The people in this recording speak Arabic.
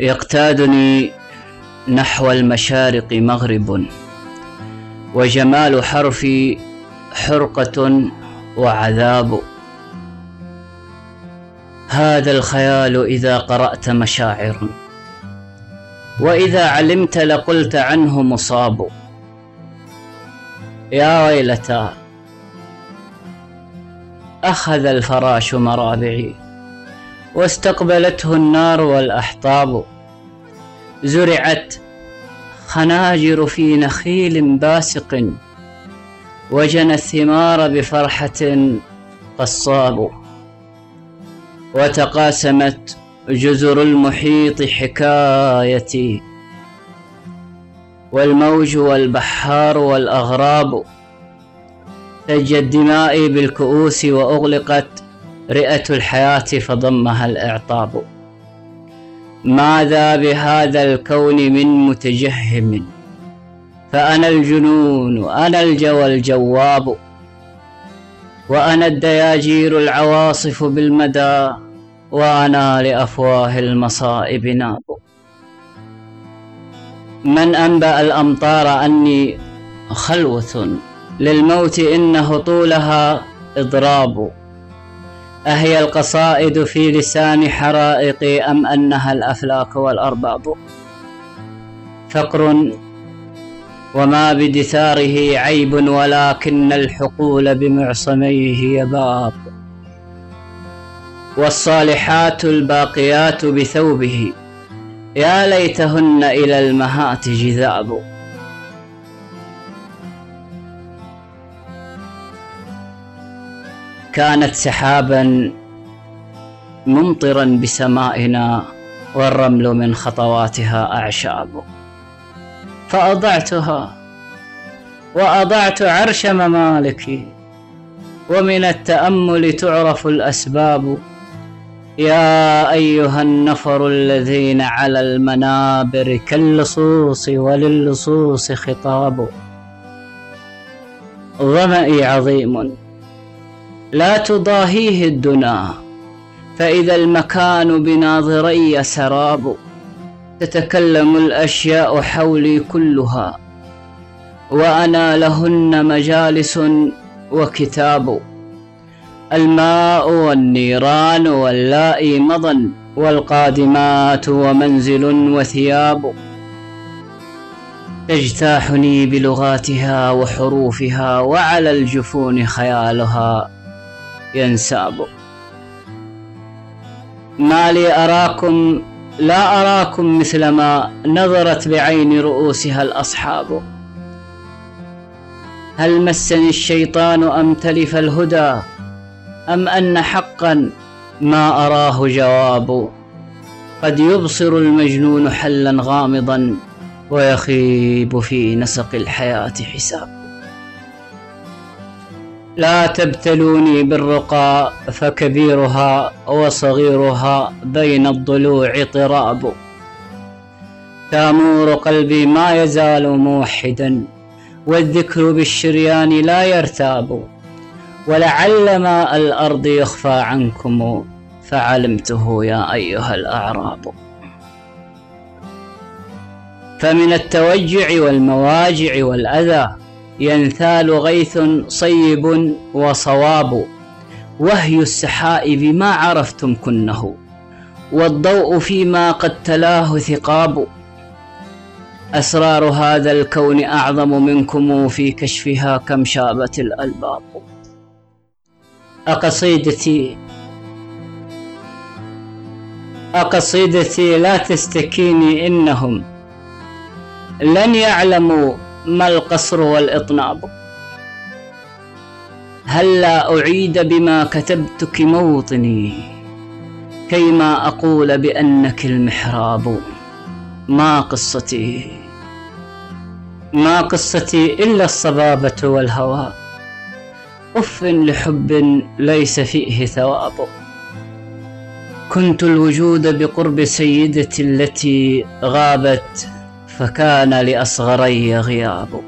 يقتادني نحو المشارق مغرب وجمال حرفي حرقة وعذاب. هذا الخيال إذا قرأت مشاعر وإذا علمت لقلت عنه مصاب. يا ويلتى أخذ الفراش مرابعي. واستقبلته النار والأحطاب. زرعت خناجر في نخيل باسق وجنى الثمار بفرحة قصاب. وتقاسمت جزر المحيط حكايتي. والموج والبحار والأغراب. ثجت دمائي بالكؤوس وأغلقت رئة الحياة فضمها الإعطاب. ماذا بهذا الكون من متجهم؟ فأنا الجنون أنا الجوى الجواب. وأنا الدياجير العواصف بالمدى. وأنا لأفواه المصائب ناب. من أنبأ الأمطار أني خلوة للموت إن هطولها إضراب. أهي القصائد في لسان حرائقي أم أنها الأفلاك والأرباب؟ فقر وما بدثاره عيب ولكن الحقول بمعصميه يباب. والصالحات الباقيات بثوبه. يا ليتهن إلى المهات جذاب. كانت سحابا ممطرا بسمائنا والرمل من خطواتها أعشاب. فأضعتها وأضعت عرش ممالكي ومن التأمل تعرف الأسباب. يا أيها النفر الذين على المنابر كاللصوص وللصوص خطاب. ظمئي عظيم. لا تضاهيه الدنا فإذا المكان بناظري سراب. تتكلم الأشياء حولي كلها وأنا لهن مجالس وكتاب. الماء والنيران واللائي مضى والقادمات ومنزل وثياب. تجتاحني بلغاتها وحروفها وعلى الجفون خيالها. ينساب. ما لي أراكم لا أراكم مثل ما نظرت بعين رؤوسها الأصحاب. هل مسني الشيطان أم تلف الهدى؟ أم أن حقا ما أراه جواب؟ قد يبصر المجنون حلا غامضا ويخيب في نسق الحياة حساب. لا تبتلوني بالرقى فكبيرها وصغيرها بين الضلوع طراب. تامور قلبي ما يزال موحدا والذكر بالشريان لا يرتاب. ولعل ماء الأرض يخفى عنكم فعلمته يا أيها الأعراب. فمن التوجع والمواجع والأذى ينثال غيث صيب وصواب وهي السحائب ما عرفتم كنه والضوء فيما قد تلاه ثقاب أسرار هذا الكون أعظم منكم في كشفها كم شابت الألباب. أقصيدتي أقصيدتي لا تستكيني إنهم لن يعلموا ما القصر والإطناب. هلا أعيد بما كتبتك موطني كيما أقول بأنك المحراب؟ ما قصتي؟ ما قصتي إلا الصبابة والهوى. أف لحب ليس فيه ثواب. كنت الوجود بقرب سيدتي التي غابت فكان لأصغري غياب.